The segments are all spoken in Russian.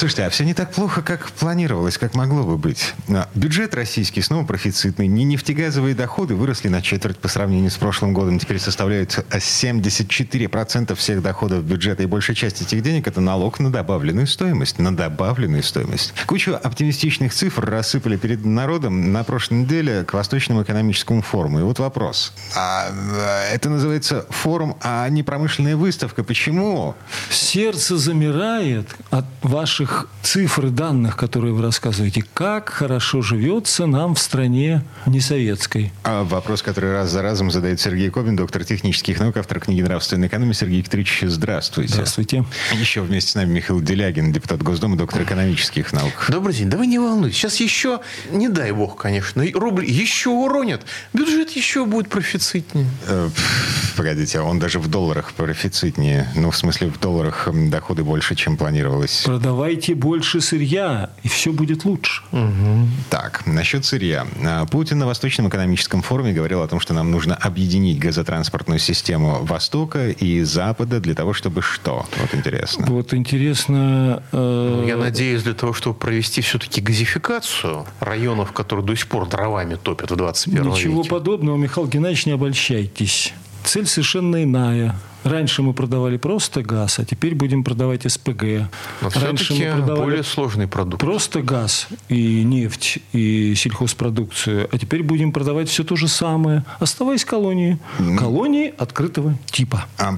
Слушайте, а все не так плохо, как планировалось, как могло бы быть. А, Бюджет российский снова профицитный. Не нефтегазовые доходы выросли на четверть по сравнению с прошлым годом. Теперь составляют а, 74% всех доходов бюджета. И большая часть этих денег – это налог на добавленную стоимость. На добавленную стоимость. Кучу оптимистичных цифр рассыпали перед народом на прошлой неделе к Восточному экономическому форуму. И вот вопрос. А, э, это называется форум, а не промышленная выставка. Почему? Сердце замирает от ваших цифр и данных, которые вы рассказываете. Как хорошо живется нам в стране несоветской. А вопрос, который раз за разом задает Сергей Кобин, доктор технических наук, автор книги «Нравственная экономия». Сергей Викторович, здравствуйте. Здравствуйте. Еще вместе с нами Михаил Делягин, депутат Госдумы, доктор экономических наук. Добрый день. Да вы не волнуйтесь. Сейчас еще, не дай бог, конечно, рубль еще уронят. Бюджет еще будет профицитнее. Э, Погодите, а он даже в долларах профицитнее. Ну, в смысле, в долларах доходы больше, чем планировалось. Продавайте больше сырья, и все будет лучше. Так, насчет сырья. А, Путин на Восточном экономическом форуме говорил о том, что нам нужно объединить газотранспортную систему Востока и Запада для того, чтобы что? Вот интересно. Вот интересно... э, Я надеюсь, для того, чтобы провести все-таки газификацию районов, которые до сих пор дровами топят в 21 Ничего веке. подобного, Михаил Геннадьевич, не обольщайтесь. Цель совершенно иная. Раньше мы продавали просто газ, а теперь будем продавать СПГ. Но Раньше мы продавали более сложный продукт. просто газ и нефть и сельхозпродукцию, а теперь будем продавать все то же самое, оставаясь колонии. Колонии открытого типа. А,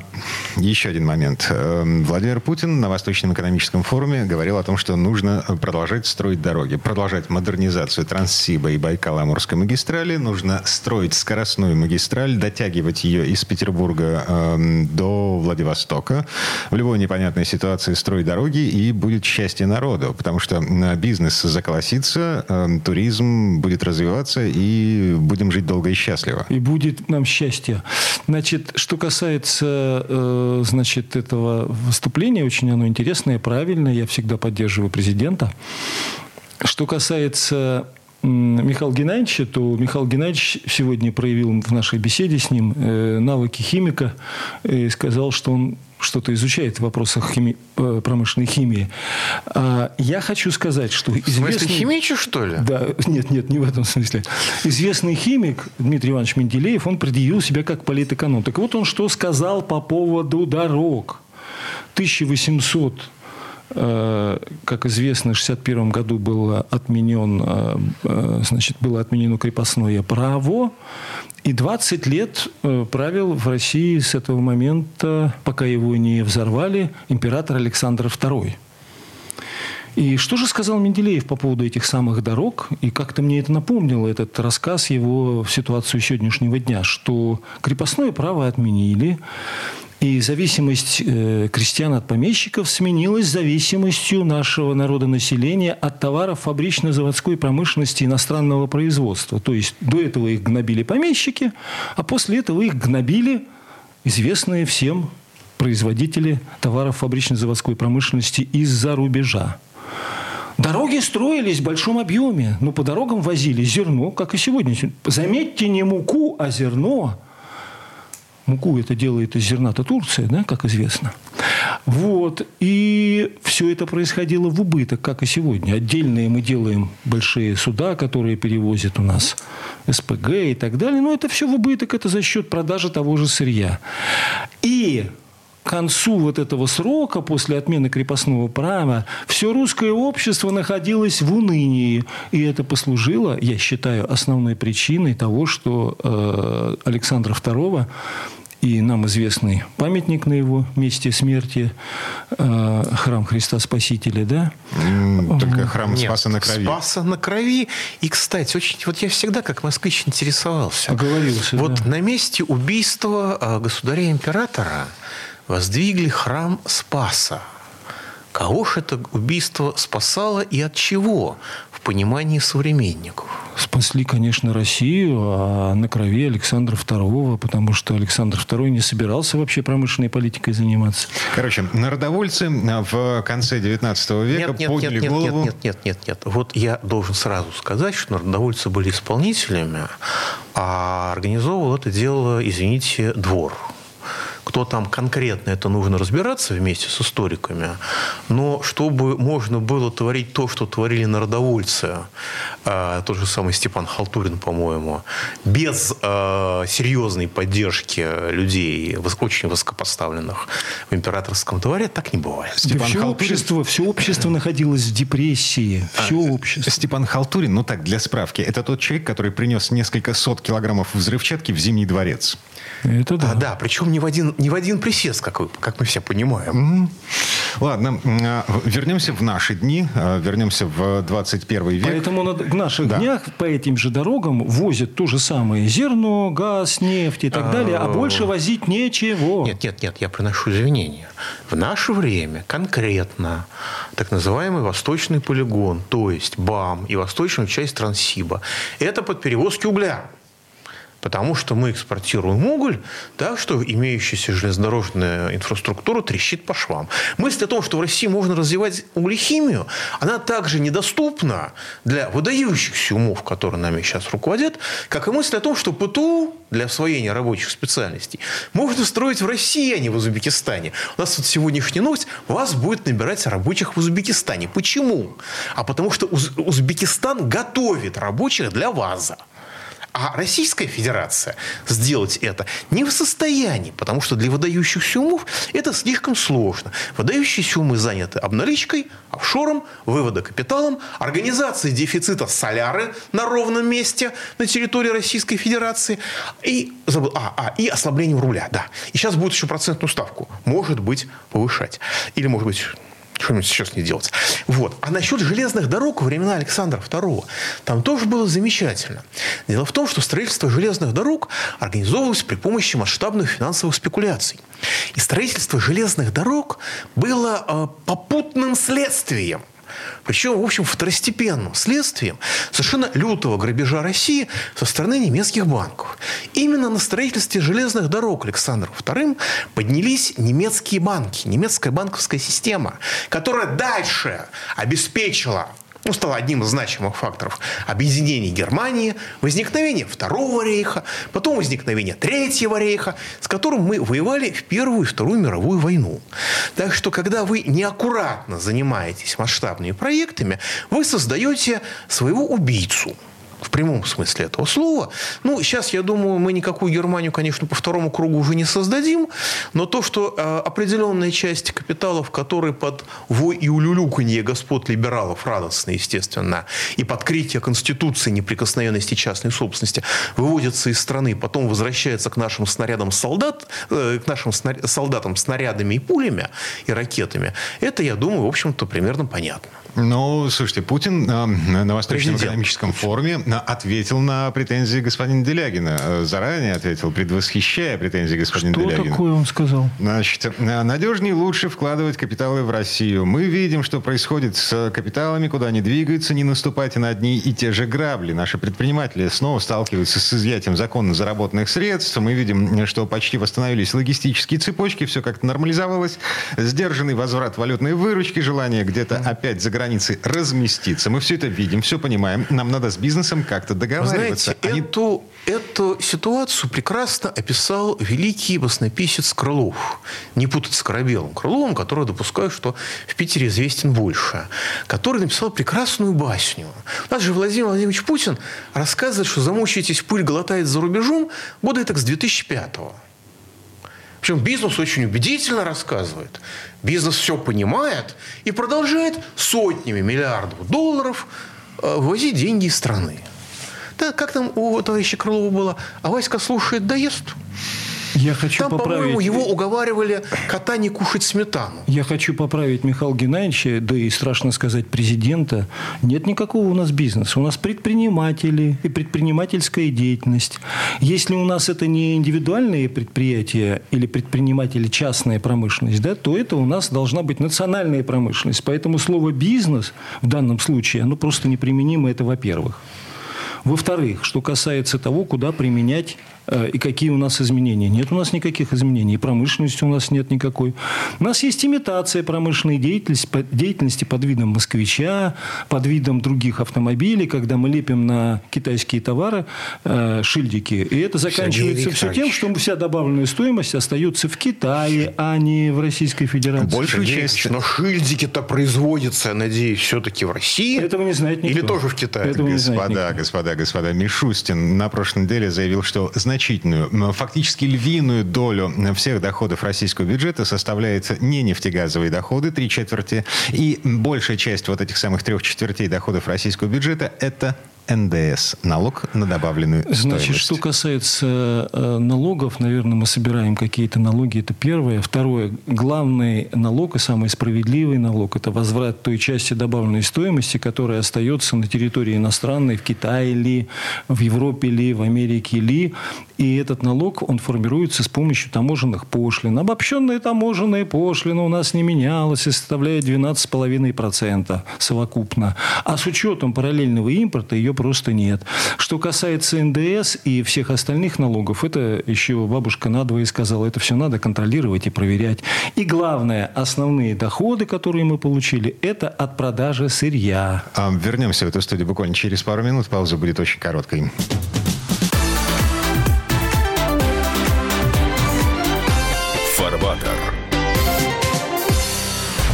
еще один момент. Эм, Владимир Путин на Восточном экономическом форуме говорил о том, что нужно продолжать строить дороги, продолжать модернизацию Транссиба и Байкало-Амурской магистрали, нужно строить скоростную магистраль, дотягивать ее из Петербурга эм, до Владивостока. В любой непонятной ситуации строить дороги, и будет счастье народу, потому что бизнес заколосится, эм, туризм будет развиваться, и будем жить долго и счастливо. И будет нам счастье. Значит, что касается, э, значит, этого выступления, очень оно интересное, правильное. Я всегда поддерживаю президента. Что касается м, Михаила Геннадьевича, то Михаил Геннадьевич сегодня проявил в нашей беседе с ним э, навыки химика и сказал, что он что-то изучает в вопросах хими- э, промышленной химии. А я хочу сказать, что В смысле, известный... химичу, что ли? Да, нет, нет, не в этом смысле. Известный химик Дмитрий Иванович Менделеев, он предъявил себя как политэконом. Так вот он что сказал по поводу дорог. 1800 э, как известно, в 1961 году было, отменен, э, э, значит, было отменено крепостное право, и 20 лет э, правил в России с этого момента, пока его не взорвали, император Александр II. И что же сказал Менделеев по поводу этих самых дорог? И как-то мне это напомнило, этот рассказ его в ситуацию сегодняшнего дня, что крепостное право отменили, и зависимость э, крестьян от помещиков сменилась зависимостью нашего народонаселения от товаров фабрично-заводской промышленности иностранного производства. То есть до этого их гнобили помещики, а после этого их гнобили известные всем производители товаров фабрично-заводской промышленности из-за рубежа. Дороги строились в большом объеме, но по дорогам возили зерно, как и сегодня. Заметьте, не муку, а зерно. Муку это делает из зерна-то Турция, да, как известно. Вот. И все это происходило в убыток, как и сегодня. Отдельные мы делаем большие суда, которые перевозят у нас СПГ и так далее. Но это все в убыток, это за счет продажи того же сырья. И к концу вот этого срока, после отмены крепостного права, все русское общество находилось в унынии. И это послужило, я считаю, основной причиной того, что э, Александра II и нам известный памятник на его месте смерти, э, храм Христа Спасителя, да? Только храм Нет, Спаса на крови. Спаса на крови. И, кстати, очень, вот я всегда, как москвич, интересовался. Оговорился, Вот да. на месте убийства а, государя-императора воздвигли храм Спаса. Кого же это убийство спасало и от чего в понимании современников? Спасли, конечно, Россию, а на крови Александра II, потому что Александр II не собирался вообще промышленной политикой заниматься. Короче, народовольцы в конце 19 века нет, нет, подняли нет, нет, голову... Нет, нет, нет, нет. Вот я должен сразу сказать, что народовольцы были исполнителями, а организовывал это дело, извините, двор кто там конкретно, это нужно разбираться вместе с историками. Но чтобы можно было творить то, что творили народовольцы, э, тот же самый Степан Халтурин, по-моему, без э, серьезной поддержки людей, очень высокопоставленных в императорском дворе, так не бывает. Степан да все, Халтурин... общество, все общество находилось в депрессии. Все а, общество. Степан Халтурин, ну так, для справки, это тот человек, который принес несколько сот килограммов взрывчатки в Зимний дворец. Это да. А, да, причем не в один, не в один присест, как, вы, как мы все понимаем. Mm-hmm. Ладно, а, вернемся в наши дни, а, вернемся в 21 век. Поэтому в наших да. днях по этим же дорогам возят то же самое зерно, газ, нефть и так далее, а больше возить нечего. Нет, нет, нет, я приношу извинения. В наше время конкретно так называемый восточный полигон, то есть БАМ и восточную часть Транссиба, это под перевозки угля потому что мы экспортируем уголь, так что имеющаяся железнодорожная инфраструктура трещит по швам. Мысль о том, что в России можно развивать углехимию, она также недоступна для выдающихся умов, которые нами сейчас руководят, как и мысль о том, что ПТУ для освоения рабочих специальностей можно строить в России, а не в Узбекистане. У нас вот сегодняшняя новость, вас будет набирать рабочих в Узбекистане. Почему? А потому что Узбекистан готовит рабочих для ВАЗа. А Российская Федерация сделать это не в состоянии, потому что для выдающихся умов это слишком сложно. Выдающиеся умы заняты обналичкой, офшором, вывода капиталом, организацией дефицита соляры на ровном месте на территории Российской Федерации и, забыл, а, а, и ослаблением рубля. Да. И сейчас будет еще процентную ставку, может быть, повышать. Или, может быть, что-нибудь сейчас не делать. Вот. А насчет железных дорог во времена Александра II, там тоже было замечательно. Дело в том, что строительство железных дорог организовывалось при помощи масштабных финансовых спекуляций. И строительство железных дорог было э, попутным следствием причем, в общем, второстепенным следствием совершенно лютого грабежа России со стороны немецких банков. Именно на строительстве железных дорог Александром II поднялись немецкие банки, немецкая банковская система, которая дальше обеспечила ну, стало одним из значимых факторов объединения Германии, возникновения Второго рейха, потом возникновения Третьего рейха, с которым мы воевали в Первую и Вторую мировую войну. Так что, когда вы неаккуратно занимаетесь масштабными проектами, вы создаете своего убийцу – в прямом смысле этого слова. Ну, сейчас, я думаю, мы никакую Германию, конечно, по второму кругу уже не создадим, но то, что э, определенная часть капиталов, которые под вой и улюлюканье господ либералов, радостно, естественно, и под критие Конституции неприкосновенности частной собственности, выводятся из страны, потом возвращается к нашим снарядам солдат, э, к нашим снаря- солдатам снарядами и пулями и ракетами, это, я думаю, в общем-то, примерно понятно. Ну, слушайте, Путин э, на Восточном Президент. экономическом форуме э, ответил на претензии господина Делягина. Э, заранее ответил, предвосхищая претензии господина что Делягина. Что такое он сказал? Значит, надежнее лучше вкладывать капиталы в Россию. Мы видим, что происходит с капиталами, куда они двигаются, не наступайте на одни и те же грабли. Наши предприниматели снова сталкиваются с изъятием законно заработанных средств. Мы видим, что почти восстановились логистические цепочки, все как-то нормализовалось. Сдержанный возврат валютной выручки, желание где-то опять загрузить границы разместиться. Мы все это видим, все понимаем. Нам надо с бизнесом как-то договариваться. Знаете, Они... эту, эту ситуацию прекрасно описал великий баснописец Крылов. Не путать с Корабелом Крыловым, который допускаю, что в Питере известен больше. Который написал прекрасную басню. У нас же Владимир Владимирович Путин рассказывает, что замучаетесь, пыль глотает за рубежом года так с 2005 -го. Причем бизнес очень убедительно рассказывает. Бизнес все понимает и продолжает сотнями миллиардов долларов э, вывозить деньги из страны. Да, как там у товарища Крылова было? А Васька слушает, да ест. Я хочу Там, поправить... по-моему, его уговаривали кота не кушать сметану. Я хочу поправить Михаила Геннадьевича, да и страшно сказать президента. Нет никакого у нас бизнеса. У нас предприниматели и предпринимательская деятельность. Если у нас это не индивидуальные предприятия или предприниматели частная промышленность, да, то это у нас должна быть национальная промышленность. Поэтому слово «бизнес» в данном случае, оно просто неприменимо, это во-первых. Во-вторых, что касается того, куда применять и какие у нас изменения. Нет у нас никаких изменений. И промышленности у нас нет никакой. У нас есть имитация промышленной деятельности, деятельности под видом москвича, под видом других автомобилей, когда мы лепим на китайские товары э, шильдики. И это заканчивается все тем, что вся добавленная стоимость остается в Китае, а не в Российской Федерации. Большую часть. Но шильдики-то производятся, я надеюсь, все-таки в России. Этого не знает никто. Или тоже в Китае. Этого не знает Господа, никто. господа, господа, Мишустин на прошлой неделе заявил, что значительную, м, фактически львиную долю всех доходов российского бюджета составляет не нефтегазовые доходы, три четверти, и большая часть вот этих самых трех четвертей доходов российского бюджета – это НДС, налог на добавленную Значит, стоимость. что касается э, налогов, наверное, мы собираем какие-то налоги, это первое. Второе, главный налог и самый справедливый налог – это возврат той части добавленной стоимости, которая остается на территории иностранной, в Китае ли, в Европе ли, в Америке ли. И этот налог, он формируется с помощью таможенных пошлин. Обобщенная таможенная пошлина у нас не менялась и составляет 12,5% совокупно. А с учетом параллельного импорта ее просто нет. Что касается НДС и всех остальных налогов, это еще бабушка надвое сказала, это все надо контролировать и проверять. И главное, основные доходы, которые мы получили, это от продажи сырья. А, Вернемся в эту студию буквально через пару минут. Пауза будет очень короткой. Фарватер.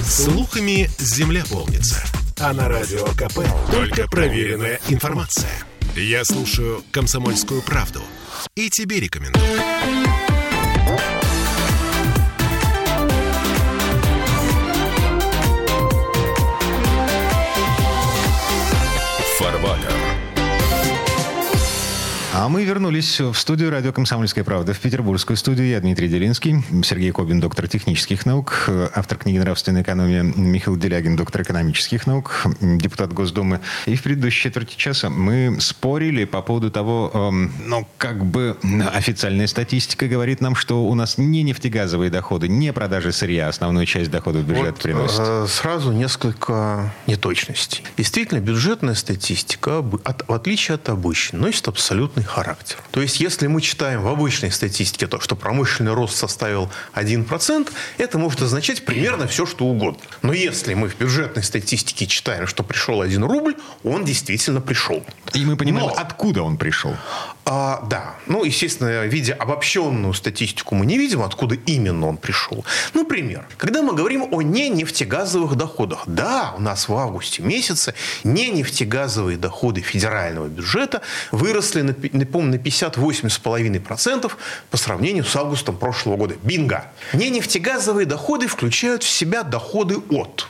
Слухами земля полнится. А на радио КП только проверенная информация. Я слушаю «Комсомольскую правду» и тебе рекомендую. А мы вернулись в студию радио «Комсомольская правда», в петербургскую студию. Я Дмитрий Делинский, Сергей Кобин, доктор технических наук, автор книги «Нравственная экономия», Михаил Делягин, доктор экономических наук, депутат Госдумы. И в предыдущей четверти часа мы спорили по поводу того, эм, ну, как бы официальная статистика говорит нам, что у нас не нефтегазовые доходы, не продажи сырья основную часть доходов в бюджет Вот, приносит. э, сразу несколько неточностей. Действительно, бюджетная статистика, от- в отличие от обычной, носит абсолютный характер. То есть, если мы читаем в обычной статистике то, что промышленный рост составил 1%, это может означать примерно все, что угодно. Но если мы в бюджетной статистике читаем, что пришел 1 рубль, он действительно пришел. И мы понимаем, Но- откуда он пришел. А, да. Ну, естественно, видя обобщенную статистику, мы не видим, откуда именно он пришел. Например, когда мы говорим о ненефтегазовых доходах. Да, у нас в августе месяце ненефтегазовые доходы федерального бюджета выросли, на, напомню, на 58,5% по сравнению с августом прошлого года. Бинго! Ненефтегазовые доходы включают в себя доходы от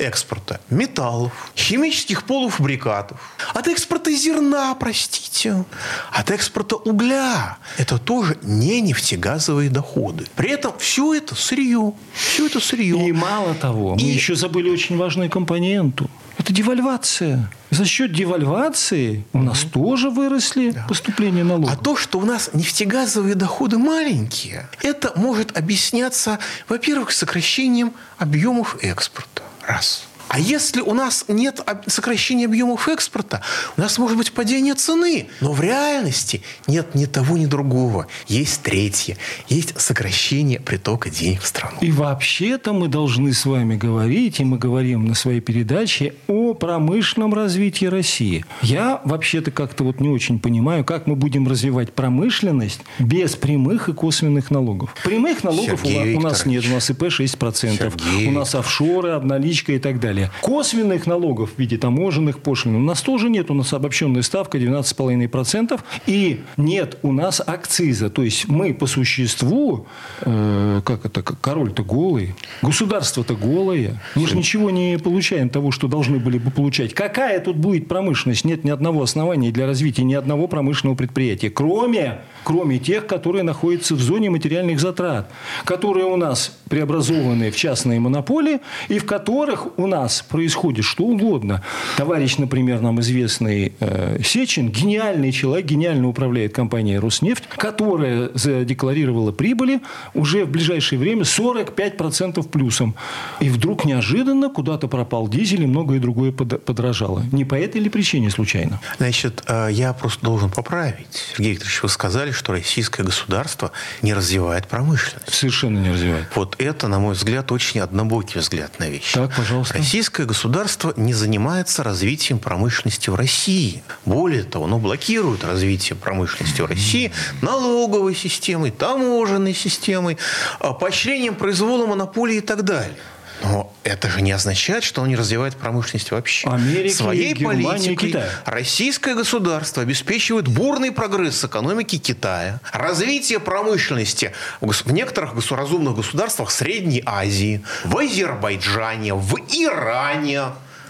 экспорта металлов, химических полуфабрикатов, от экспорта зерна, простите, от экспорта угля. Это тоже не нефтегазовые доходы. При этом все это сырье. Все это сырье. И мало того, мы И- еще забыли очень важную компоненту. Это девальвация. За счет девальвации у нас тоже выросли поступления налогов. А то, что у нас нефтегазовые доходы маленькие, это может объясняться, во-первых, сокращением объемов экспорта. Раз. А если у нас нет сокращения объемов экспорта, у нас может быть падение цены. Но в реальности нет ни того, ни другого. Есть третье. Есть сокращение притока денег в страну. И вообще-то мы должны с вами говорить, и мы говорим на своей передаче о промышленном развитии России. Я вообще-то как-то вот не очень понимаю, как мы будем развивать промышленность без прямых и косвенных налогов. Прямых налогов у, Сергей у нас нет, у нас ИП 6%, Сергей у нас офшоры, обналичка и так далее. Далее. Косвенных налогов в виде таможенных пошлин у нас тоже нет. У нас обобщенная ставка 12,5%. И нет у нас акциза. То есть мы по существу, э, как это, король-то голый, государство-то голое. Мы же ничего не получаем того, что должны были бы получать. Какая тут будет промышленность? Нет ни одного основания для развития ни одного промышленного предприятия. Кроме, кроме тех, которые находятся в зоне материальных затрат. Которые у нас преобразованы в частные монополии и в которых у нас происходит что угодно. Товарищ, например, нам известный э, Сечин, гениальный человек, гениально управляет компанией «Роснефть», которая задекларировала прибыли уже в ближайшее время 45% плюсом. И вдруг неожиданно куда-то пропал дизель и многое другое подорожало. Не по этой ли причине случайно? Значит, э, я просто должен поправить. Сергей Викторович, вы сказали, что российское государство не развивает промышленность. Совершенно не развивает. Вот это, на мой взгляд, очень однобокий взгляд на вещи. Так, пожалуйста. Российское государство не занимается развитием промышленности в России. Более того, оно блокирует развитие промышленности в России налоговой системой, таможенной системой, а, поощрением произвола монополии и так далее. Но это же не означает, что он не развивает промышленность вообще. Америка, Своей Германия, политикой Китай. российское государство обеспечивает бурный прогресс экономики Китая, развитие промышленности в некоторых разумных государствах Средней Азии, в Азербайджане, в Иране,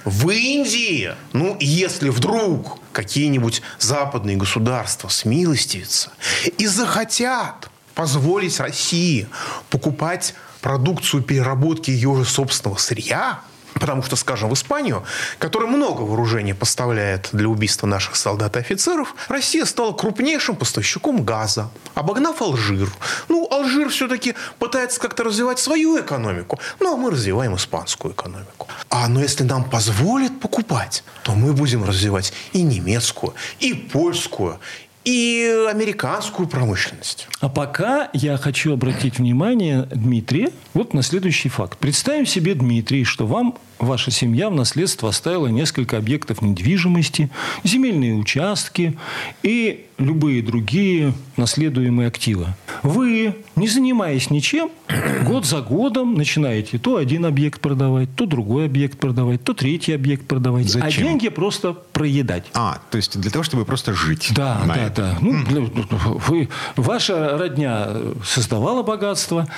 в Индии. Ну, если вдруг какие-нибудь западные государства смилостивятся и захотят позволить России покупать продукцию переработки ее же собственного сырья, Потому что, скажем, в Испанию, которая много вооружений поставляет для убийства наших солдат и офицеров, Россия стала крупнейшим поставщиком газа, обогнав Алжир. Ну, Алжир все-таки пытается как-то развивать свою экономику, ну, а мы развиваем испанскую экономику. А но если нам позволят покупать, то мы будем развивать и немецкую, и польскую, и американскую промышленность. А пока я хочу обратить внимание, Дмитрий, вот на следующий факт. Представим себе, Дмитрий, что вам ваша семья в наследство оставила несколько объектов недвижимости, земельные участки и любые другие наследуемые активы. Вы, не занимаясь ничем, год за годом начинаете то один объект продавать, то другой объект продавать, то третий объект продавать. А Зачем? А деньги просто проедать. А, то есть для того, чтобы просто жить. Да, да, это. да. Ну, для- вы, ваша родня создавала богатство.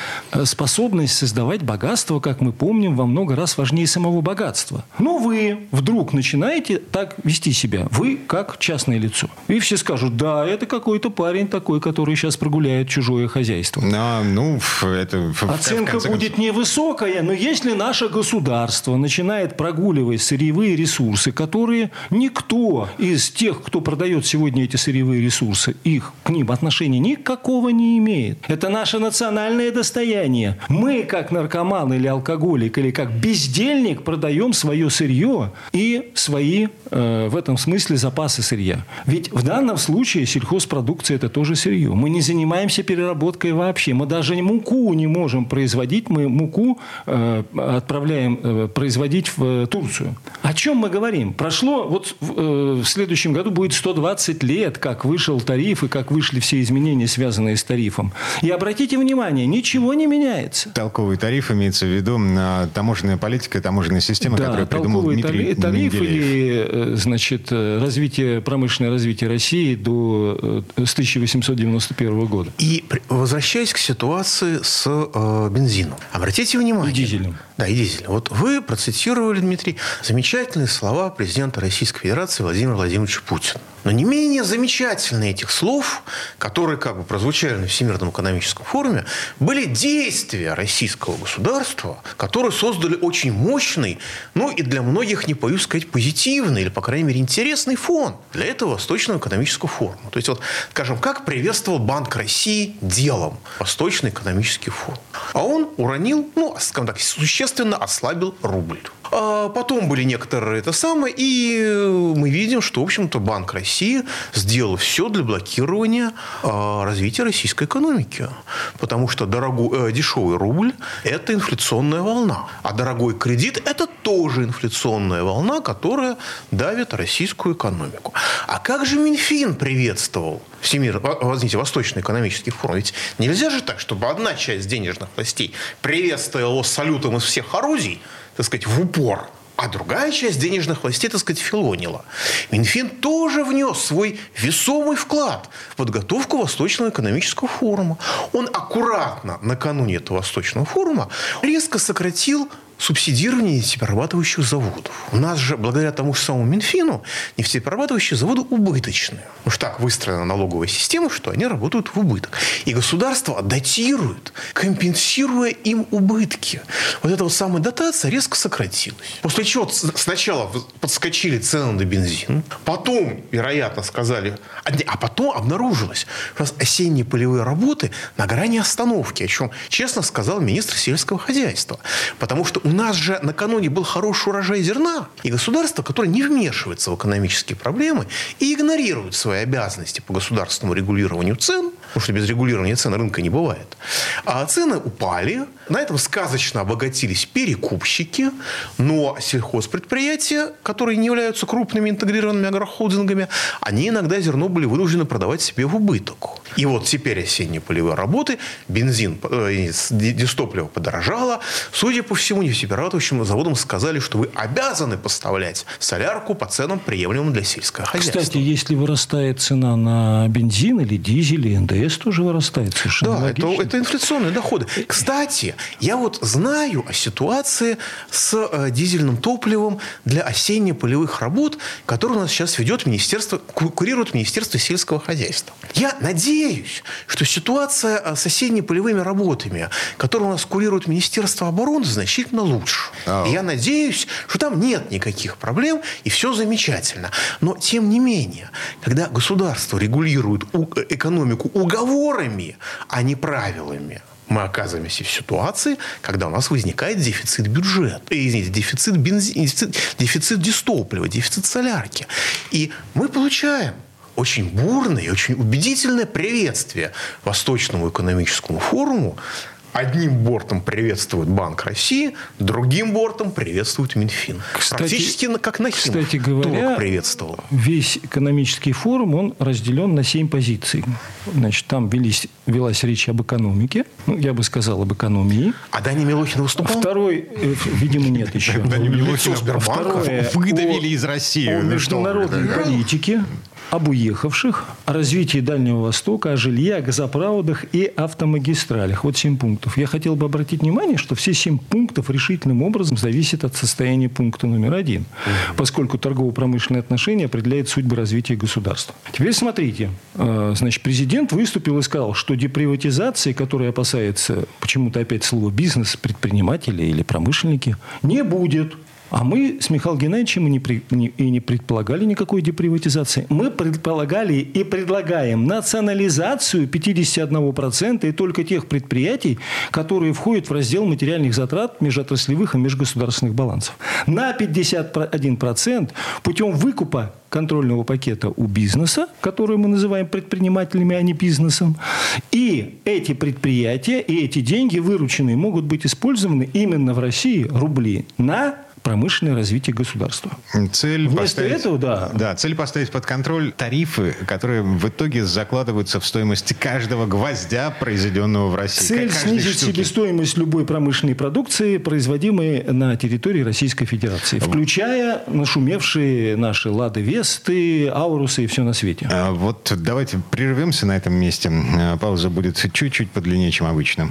Способность создавать богатство, как мы помним, во много раз важнее самого богатства. Но вы вдруг начинаете так вести себя. Вы как частное лицо. И все скажут, да, это какой-то парень такой, который сейчас прогуляет чужое хозяйство. А, ну, это... Оценка будет невысокая, но если наше государство начинает прогуливать сырьевые ресурсы, которые никто из тех, кто продает сегодня эти сырьевые ресурсы, их к ним отношения никакого не имеет. Это наше национальное достояние. Мы, как наркоман или алкоголик, или как бездельник, продаем свое сырье и свои, э, в этом смысле, запасы сырья. Ведь в данном случае сельхозпродукция – это тоже сырье. Мы не занимаемся переработкой вообще. Мы даже муку не можем производить. Мы муку э, отправляем э, производить в э, Турцию. О чем мы говорим? Прошло, вот в, э, в следующем году будет 120 лет, как вышел тариф и как вышли все изменения, связанные с тарифом. И обратите внимание, ничего не меняется. Толковый тариф имеется в виду а, таможенная политика, таможенная система, которую придумал Дмитрий тари- тариф Менделеев. или э, значит, э, развитие, промышленное развитие России до э, с 1891 года. И возвращаясь к ситуации с э, бензином. Обратите внимание. И дизелем. Да, и дизелем. Вот вы процитировали, Дмитрий, замечательные слова президента Российской Федерации Владимира Владимировича Путина. Но не менее замечательны этих слов, которые как бы прозвучали на Всемирном экономическом форуме, были действия российского государства, которые создали очень мощный, ну и для многих, не боюсь сказать, позитивный или, по крайней мере, интересный фон для этого Восточного экономического форума. То есть, вот, скажем, как приветствовал Банк России делом Восточный экономический форум. А он уронил, ну, скажем так, существенно ослабил рубль. А потом были некоторые это самое, и мы видим, что, в общем-то, Банк России сделал все для блокирования а, развития российской экономики. Потому что дорогой, э, дешевый рубль – это инфляционная волна. А дорогой кредит – это тоже инфляционная волна, которая давит российскую экономику. А как же Минфин приветствовал Всемир, во- извините, Восточный экономический форум? Ведь нельзя же так, чтобы одна часть денежных властей приветствовала салютом из всех орудий, так сказать, в упор. а другая часть денежных властей, так сказать, филонила. Минфин тоже внес свой весомый вклад в подготовку Восточного экономического форума. Он аккуратно накануне этого Восточного форума резко сократил субсидирование нефтеперерабатывающих заводов. У нас же, благодаря тому же самому Минфину, нефтеперерабатывающие заводы убыточные. Уж так выстроена налоговая система, что они работают в убыток. И государство датирует, компенсируя им убытки. Вот эта вот самая дотация резко сократилась. После чего сначала подскочили цены на бензин, потом, вероятно, сказали, а потом обнаружилось, что осенние полевые работы на грани остановки, о чем честно сказал министр сельского хозяйства. Потому что у нас же накануне был хороший урожай зерна, и государство, которое не вмешивается в экономические проблемы и игнорирует свои обязанности по государственному регулированию цен, потому что без регулирования цен рынка не бывает, а цены упали, на этом сказочно обогатились перекупщики, но сельхозпредприятия, которые не являются крупными интегрированными агрохолдингами, они иногда зерно были вынуждены продавать себе в убыток. И вот теперь осенние полевые работы, бензин, э, дистопливо подорожало. Судя по всему, нефтеперерабатывающим заводам сказали, что вы обязаны поставлять солярку по ценам, приемлемым для сельского хозяйства. Кстати, если вырастает цена на бензин или дизель, и НДС тоже вырастает. Совершенно да, это, это инфляционные доходы. Кстати, я вот знаю о ситуации с э, дизельным топливом для осенне-полевых работ, которую у нас сейчас ведет Министерство, курирует Министерство сельского хозяйства. Я надеюсь, что ситуация э, с осенне-полевыми работами, которую у нас курирует Министерство обороны, значительно лучше. Oh. я надеюсь, что там нет никаких проблем и все замечательно. Но тем не менее, когда государство регулирует экономику уговорами, а не правилами, мы оказываемся в ситуации, когда у нас возникает дефицит бюджета, э, извините, дефицит бензина, дефицит, дефицит дистоплива, дефицит солярки. И мы получаем очень бурное и очень убедительное приветствие Восточному экономическому форуму Одним бортом приветствует Банк России, другим бортом приветствует Минфин. Кстати, Практически как на Кстати говоря, приветствовал. весь экономический форум, он разделен на семь позиций. Значит, там велись, велась речь об экономике. Ну, я бы сказал, об экономии. А Дани Милохин выступал? Второй, э, видимо, нет еще. Дани Милохин выдавили из России. О международной политике об уехавших, о развитии Дальнего Востока, о жилье, о газопроводах и автомагистралях. Вот семь пунктов. Я хотел бы обратить внимание, что все семь пунктов решительным образом зависят от состояния пункта номер один, поскольку торгово-промышленные отношения определяют судьбы развития государства. Теперь смотрите. Э, значит, президент выступил и сказал, что деприватизации, которая опасается почему-то опять слово бизнес, предприниматели или промышленники, не будет. А мы с Михаилом Геннадьевичем и не, при, не, и не предполагали никакой деприватизации. Мы предполагали и предлагаем национализацию 51% и только тех предприятий, которые входят в раздел материальных затрат межотраслевых и межгосударственных балансов. На 51% путем выкупа контрольного пакета у бизнеса, который мы называем предпринимателями, а не бизнесом. И эти предприятия и эти деньги вырученные могут быть использованы именно в России рубли на промышленное развитие государства. Цель Вместо поставить, этого, да. Да, цель поставить под контроль тарифы, которые в итоге закладываются в стоимость каждого гвоздя, произведенного в России. Цель снизить штуки. себестоимость любой промышленной продукции, производимой на территории Российской Федерации, включая нашумевшие наши Лады Весты, Аурусы и все на свете. А вот давайте прервемся на этом месте. А, пауза будет чуть-чуть подлиннее, чем обычно.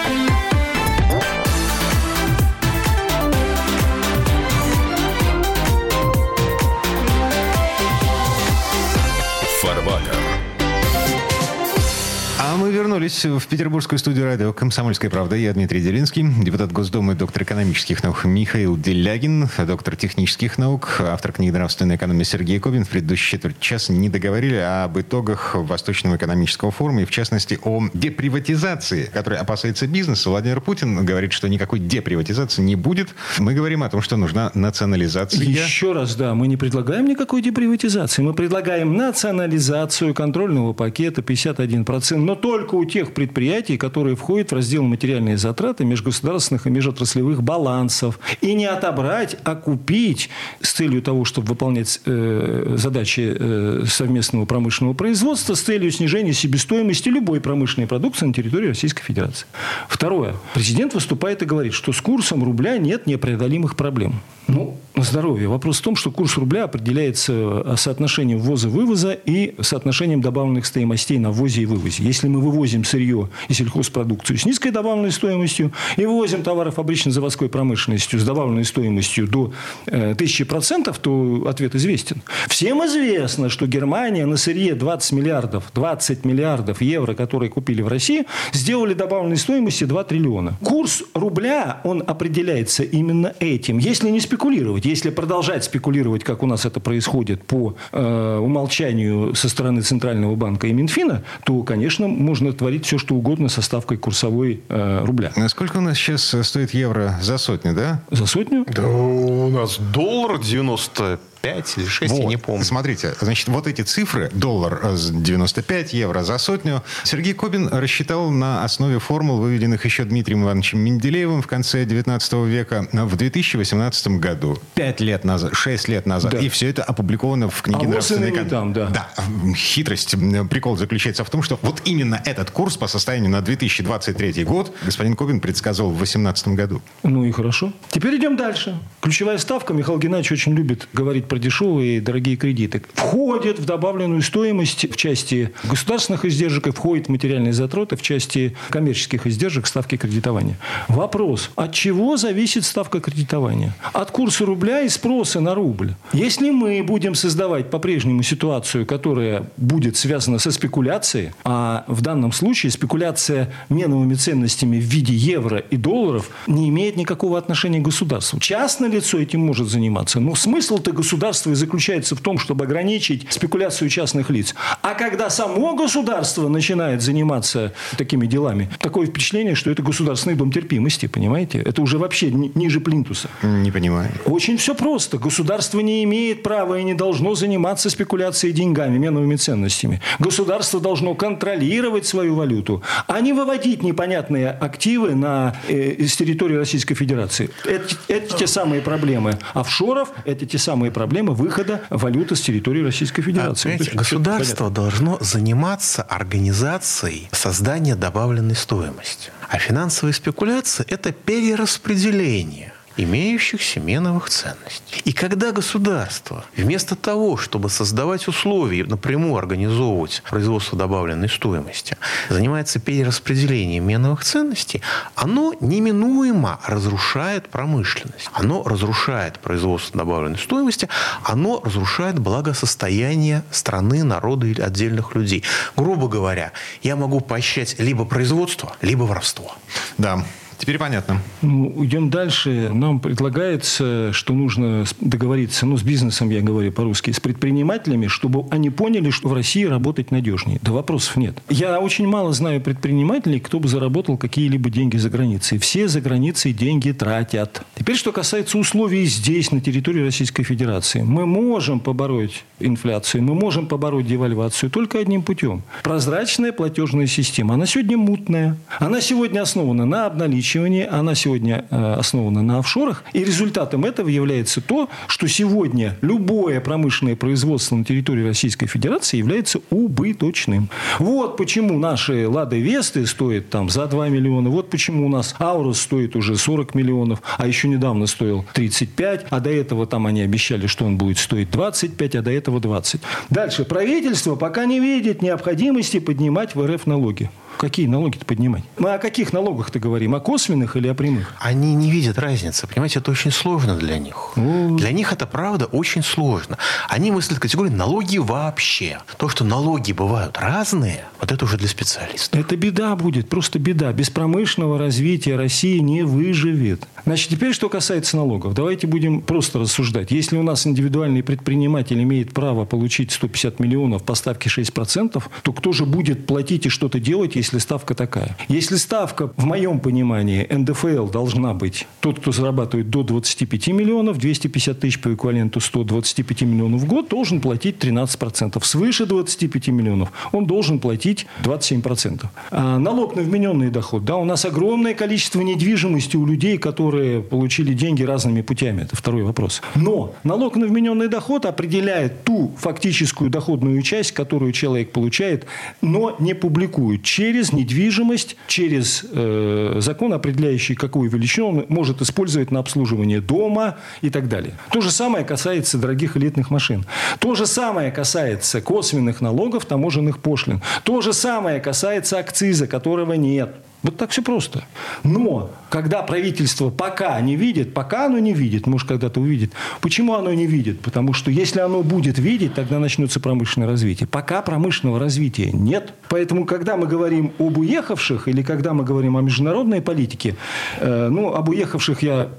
Вернулись в петербургскую студию радио «Комсомольская правда». Я Дмитрий Делинский, депутат Госдумы, доктор экономических наук Михаил Делягин, доктор технических наук, автор книги «Нравственная экономия» Сергей Кобин. В предыдущий четверть часа не договорили об итогах Восточного экономического форума и, в частности, о деприватизации, которая опасается бизнеса. Владимир Путин говорит, что никакой деприватизации не будет. Мы говорим о том, что нужна национализация. Еще раз, да, мы не предлагаем никакой деприватизации. Мы предлагаем национализацию контрольного пакета 51%, но только у тех предприятий, которые входят в раздел материальные затраты межгосударственных и межотраслевых балансов. И не отобрать, а купить с целью того, чтобы выполнять э, задачи э, совместного промышленного производства, с целью снижения себестоимости любой промышленной продукции на территории Российской Федерации. Второе. Президент выступает и говорит, что с курсом рубля нет непреодолимых проблем. Ну, здоровье. Вопрос в том, что курс рубля определяется э, соотношением ввоза-вывоза и соотношением добавленных стоимостей на ввозе и вывозе. Если мы вывозим сырье и сельхозпродукцию с низкой добавленной стоимостью и вывозим товары фабрично-заводской промышленностью с добавленной стоимостью до э, 1000%, то ответ известен. Всем известно, что Германия на сырье 20 миллиардов, 20 миллиардов евро, которые купили в России, сделали добавленной стоимости 2 триллиона. Курс рубля, он определяется именно этим. Если не спекулировать, если продолжать спекулировать, как у нас это происходит по э, умолчанию со стороны Центрального банка и Минфина, то, конечно, можно творить все, что угодно со ставкой курсовой э, рубля. Сколько у нас сейчас стоит евро за сотню, да? За сотню? Да у нас доллар 90 5 или 6, вот. я не помню. Смотрите, значит, вот эти цифры, доллар 95, евро за сотню, Сергей Кобин рассчитал на основе формул, выведенных еще Дмитрием Ивановичем Менделеевым в конце 19 века в 2018 году. Пять лет назад, шесть лет назад. Да. И все это опубликовано в книге а «Нравственный кон...» там, да. Да. Хитрость, прикол заключается в том, что вот именно этот курс по состоянию на 2023 год господин Кобин предсказывал в 2018 году. Ну и хорошо. Теперь идем дальше. Ключевая ставка. Михаил Геннадьевич очень любит говорить про дешевые и дорогие кредиты. Входит в добавленную стоимость в части государственных издержек и входит в материальные затраты в части коммерческих издержек ставки кредитования. Вопрос. От чего зависит ставка кредитования? От курса рубля и спроса на рубль. Если мы будем создавать по-прежнему ситуацию, которая будет связана со спекуляцией, а в данном случае спекуляция меновыми ценностями в виде евро и долларов не имеет никакого отношения к государству. Частное лицо этим может заниматься, но смысл-то государства государства и заключается в том, чтобы ограничить спекуляцию частных лиц. А когда само государство начинает заниматься такими делами, такое впечатление, что это государственный дом терпимости, понимаете? Это уже вообще ниже плинтуса. Не понимаю. Очень все просто. Государство не имеет права и не должно заниматься спекуляцией деньгами, меновыми ценностями. Государство должно контролировать свою валюту, а не выводить непонятные активы на, э, из территории Российской Федерации. Это, это те самые проблемы офшоров, это те самые проблемы проблема выхода валюты с территории Российской Федерации. А, государство должно заниматься организацией создания добавленной стоимости. А финансовые спекуляции – это перераспределение имеющихся меновых ценностей. И когда государство вместо того, чтобы создавать условия, напрямую организовывать производство добавленной стоимости, занимается перераспределением меновых ценностей, оно неминуемо разрушает промышленность. Оно разрушает производство добавленной стоимости, оно разрушает благосостояние страны, народа или отдельных людей. Грубо говоря, я могу поощрять либо производство, либо воровство. Да. Теперь понятно. Ну, идем дальше. Нам предлагается, что нужно договориться, ну, с бизнесом, я говорю по-русски, с предпринимателями, чтобы они поняли, что в России работать надежнее. Да вопросов нет. Я очень мало знаю предпринимателей, кто бы заработал какие-либо деньги за границей. Все за границей деньги тратят. Теперь, что касается условий здесь, на территории Российской Федерации. Мы можем побороть инфляцию, мы можем побороть девальвацию только одним путем. Прозрачная платежная система. Она сегодня мутная. Она сегодня основана на обналичии обеспечивании, она сегодня э, основана на офшорах. И результатом этого является то, что сегодня любое промышленное производство на территории Российской Федерации является убыточным. Вот почему наши «Лады Весты» стоят там за 2 миллиона. Вот почему у нас «Аурус» стоит уже 40 миллионов, а еще недавно стоил 35, а до этого там они обещали, что он будет стоить 25, а до этого 20. Дальше. Правительство пока не видит необходимости поднимать в РФ налоги. Какие налоги-то поднимать? Мы о каких налогах-то говорим? О косвенных или о прямых? Они не видят разницы. Понимаете, это очень сложно для них. О. Для них это, правда, очень сложно. Они мыслят категории налоги вообще. То, что налоги бывают разные, вот это уже для специалистов. Это беда будет, просто беда. Без промышленного развития Россия не выживет. Значит, теперь что касается налогов. Давайте будем просто рассуждать. Если у нас индивидуальный предприниматель имеет право получить 150 миллионов по ставке 6%, то кто же будет платить и что-то делать, если если ставка такая. Если ставка, в моем понимании, НДФЛ должна быть тот, кто зарабатывает до 25 миллионов, 250 тысяч по эквиваленту 125 миллионов в год, должен платить 13%. Свыше 25 миллионов он должен платить 27%. А налог на вмененный доход. Да, у нас огромное количество недвижимости у людей, которые получили деньги разными путями. Это второй вопрос. Но налог на вмененный доход определяет ту фактическую доходную часть, которую человек получает, но не публикует через недвижимость, через э, закон, определяющий, какую величину он может использовать на обслуживание дома и так далее. То же самое касается дорогих элитных машин. То же самое касается косвенных налогов, таможенных пошлин. То же самое касается акциза, которого нет. Вот так все просто. Но когда правительство пока не видит, пока оно не видит, может, когда-то увидит. Почему оно не видит? Потому что если оно будет видеть, тогда начнется промышленное развитие. Пока промышленного развития нет. Поэтому, когда мы говорим об уехавших или когда мы говорим о международной политике, э, ну, об уехавших я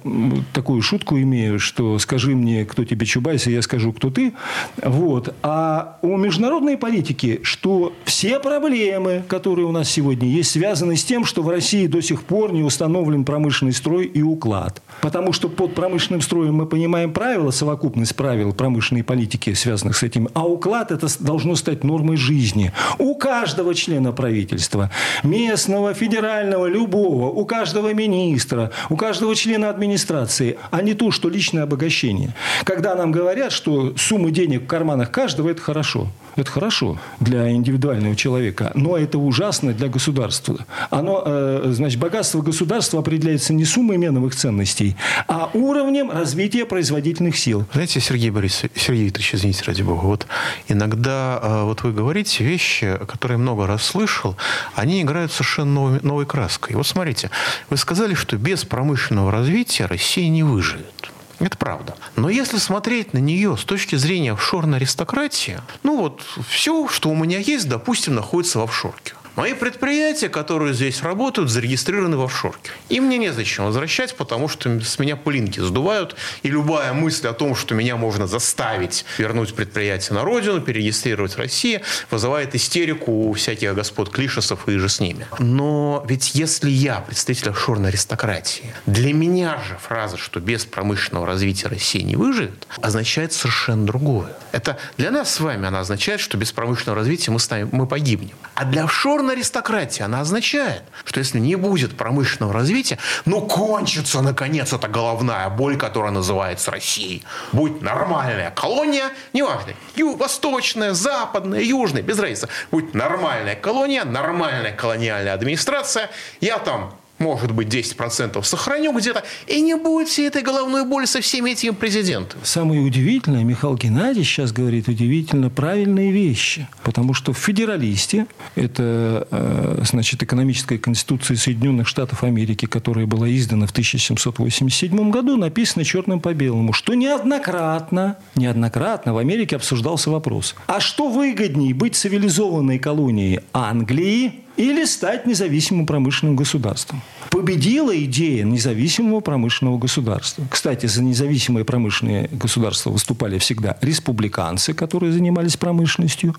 такую шутку имею, что скажи мне, кто тебе Чубайс, и я скажу, кто ты. Вот. А о международной политике, что все проблемы, которые у нас сегодня есть, связаны с тем, что в России до сих пор не установлен промышленный строй и уклад. Потому что под промышленным строем мы понимаем правила, совокупность правил промышленной политики, связанных с этим. А уклад это должно стать нормой жизни. У каждого члена правительства, местного, федерального, любого, у каждого министра, у каждого члена администрации, а не то, что личное обогащение. Когда нам говорят, что суммы денег в карманах каждого – это хорошо. Это хорошо для индивидуального человека, но это ужасно для государства. Оно, э, значит, богатство государства определяется не суммой меновых ценностей, а уровнем развития производительных сил. Знаете, Сергей Борисович, Сергей Викторович, извините, ради бога, вот иногда э, вот вы говорите вещи, которые много раз слышал, они играют совершенно новой, новой краской. Вот смотрите, вы сказали, что без промышленного развития Россия не выживет. Это правда. Но если смотреть на нее с точки зрения офшорной аристократии, ну вот все, что у меня есть, допустим, находится в офшорке. Мои предприятия, которые здесь работают, зарегистрированы в офшорке. И мне незачем возвращать, потому что с меня пылинки сдувают. И любая мысль о том, что меня можно заставить вернуть предприятие на родину, перерегистрировать в России, вызывает истерику у всяких господ Клишесов и же с ними. Но ведь если я представитель офшорной аристократии, для меня же фраза, что без промышленного развития Россия не выживет, означает совершенно другое. Это для нас с вами она означает, что без промышленного развития мы, с нами, мы погибнем. А для офшорной Культурная аристократия, она означает, что если не будет промышленного развития, ну кончится, наконец, эта головная боль, которая называется Россией. Будет нормальная колония, неважно, ю, восточная, западная, южная, без разницы. Будет нормальная колония, нормальная колониальная администрация. Я там может быть, 10% сохраню где-то, и не будет всей этой головной боли со всеми этими президентами. Самое удивительное, Михаил Геннадьевич сейчас говорит удивительно правильные вещи. Потому что в федералисте, это, э, значит, экономическая конституция Соединенных Штатов Америки, которая была издана в 1787 году, написано черным по белому, что неоднократно, неоднократно в Америке обсуждался вопрос, а что выгоднее быть цивилизованной колонией Англии или стать независимым промышленным государством. Победила идея независимого промышленного государства. Кстати, за независимые промышленные государства выступали всегда республиканцы, которые занимались промышленностью.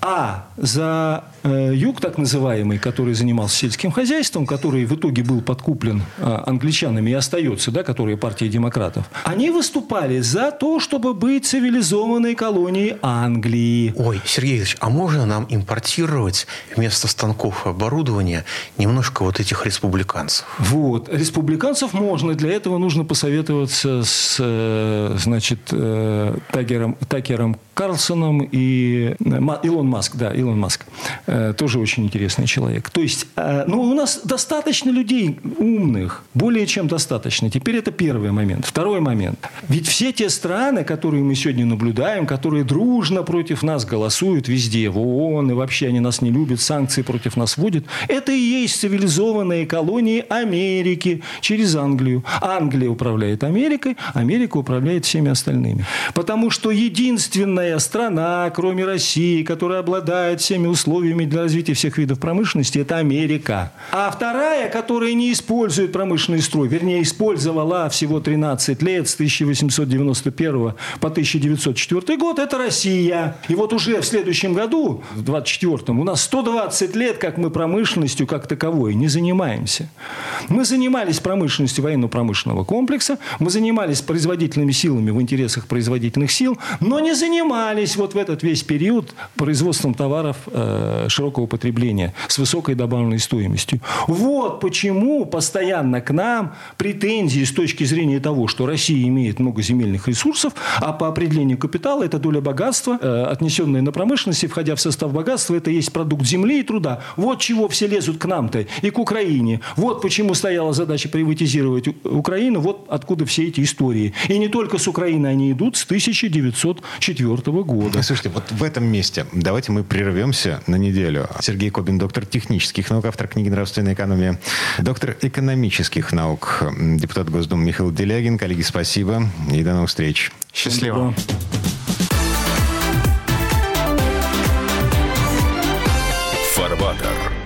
А за э, юг, так называемый, который занимался сельским хозяйством, который в итоге был подкуплен э, англичанами и остается, да, которые партия демократов, они выступали за то, чтобы быть цивилизованной колонией Англии. Ой, Сергей Ильич, а можно нам импортировать вместо станков оборудования немножко вот этих республиканцев. Вот. Республиканцев можно. Для этого нужно посоветоваться с, э, значит, э, Такером, Такером Карлсоном и э, Илон Маск. Да, Илон Маск. Тоже очень интересный человек. То есть, ну, у нас достаточно людей умных. Более чем достаточно. Теперь это первый момент. Второй момент. Ведь все те страны, которые мы сегодня наблюдаем, которые дружно против нас голосуют везде, в ООН, и вообще они нас не любят, санкции против нас вводит, это и есть цивилизованные колонии колонии Америки через Англию. Англия управляет Америкой, Америка управляет всеми остальными. Потому что единственная страна, кроме России, которая обладает всеми условиями для развития всех видов промышленности, это Америка. А вторая, которая не использует промышленный строй, вернее, использовала всего 13 лет с 1891 по 1904 год, это Россия. И вот уже в следующем году, в 24-м, у нас 120 лет, как мы промышленностью как таковой не занимаемся. Мы занимались промышленностью военно-промышленного комплекса, мы занимались производительными силами в интересах производительных сил, но не занимались вот в этот весь период производством товаров э, широкого потребления с высокой добавленной стоимостью. Вот почему постоянно к нам претензии с точки зрения того, что Россия имеет много земельных ресурсов, а по определению капитала эта доля богатства, э, отнесенная на промышленности, входя в состав богатства, это есть продукт земли и труда. Вот чего все лезут к нам-то и к Украине. Вот почему стояла задача приватизировать Украину, вот откуда все эти истории. И не только с Украины они идут с 1904 года. Слушайте, вот в этом месте давайте мы прервемся на неделю. Сергей Кобин, доктор технических наук, автор книги «Нравственная экономия», доктор экономических наук, депутат Госдумы Михаил Делягин. Коллеги, спасибо и до новых встреч. Счастливо. Фарватер.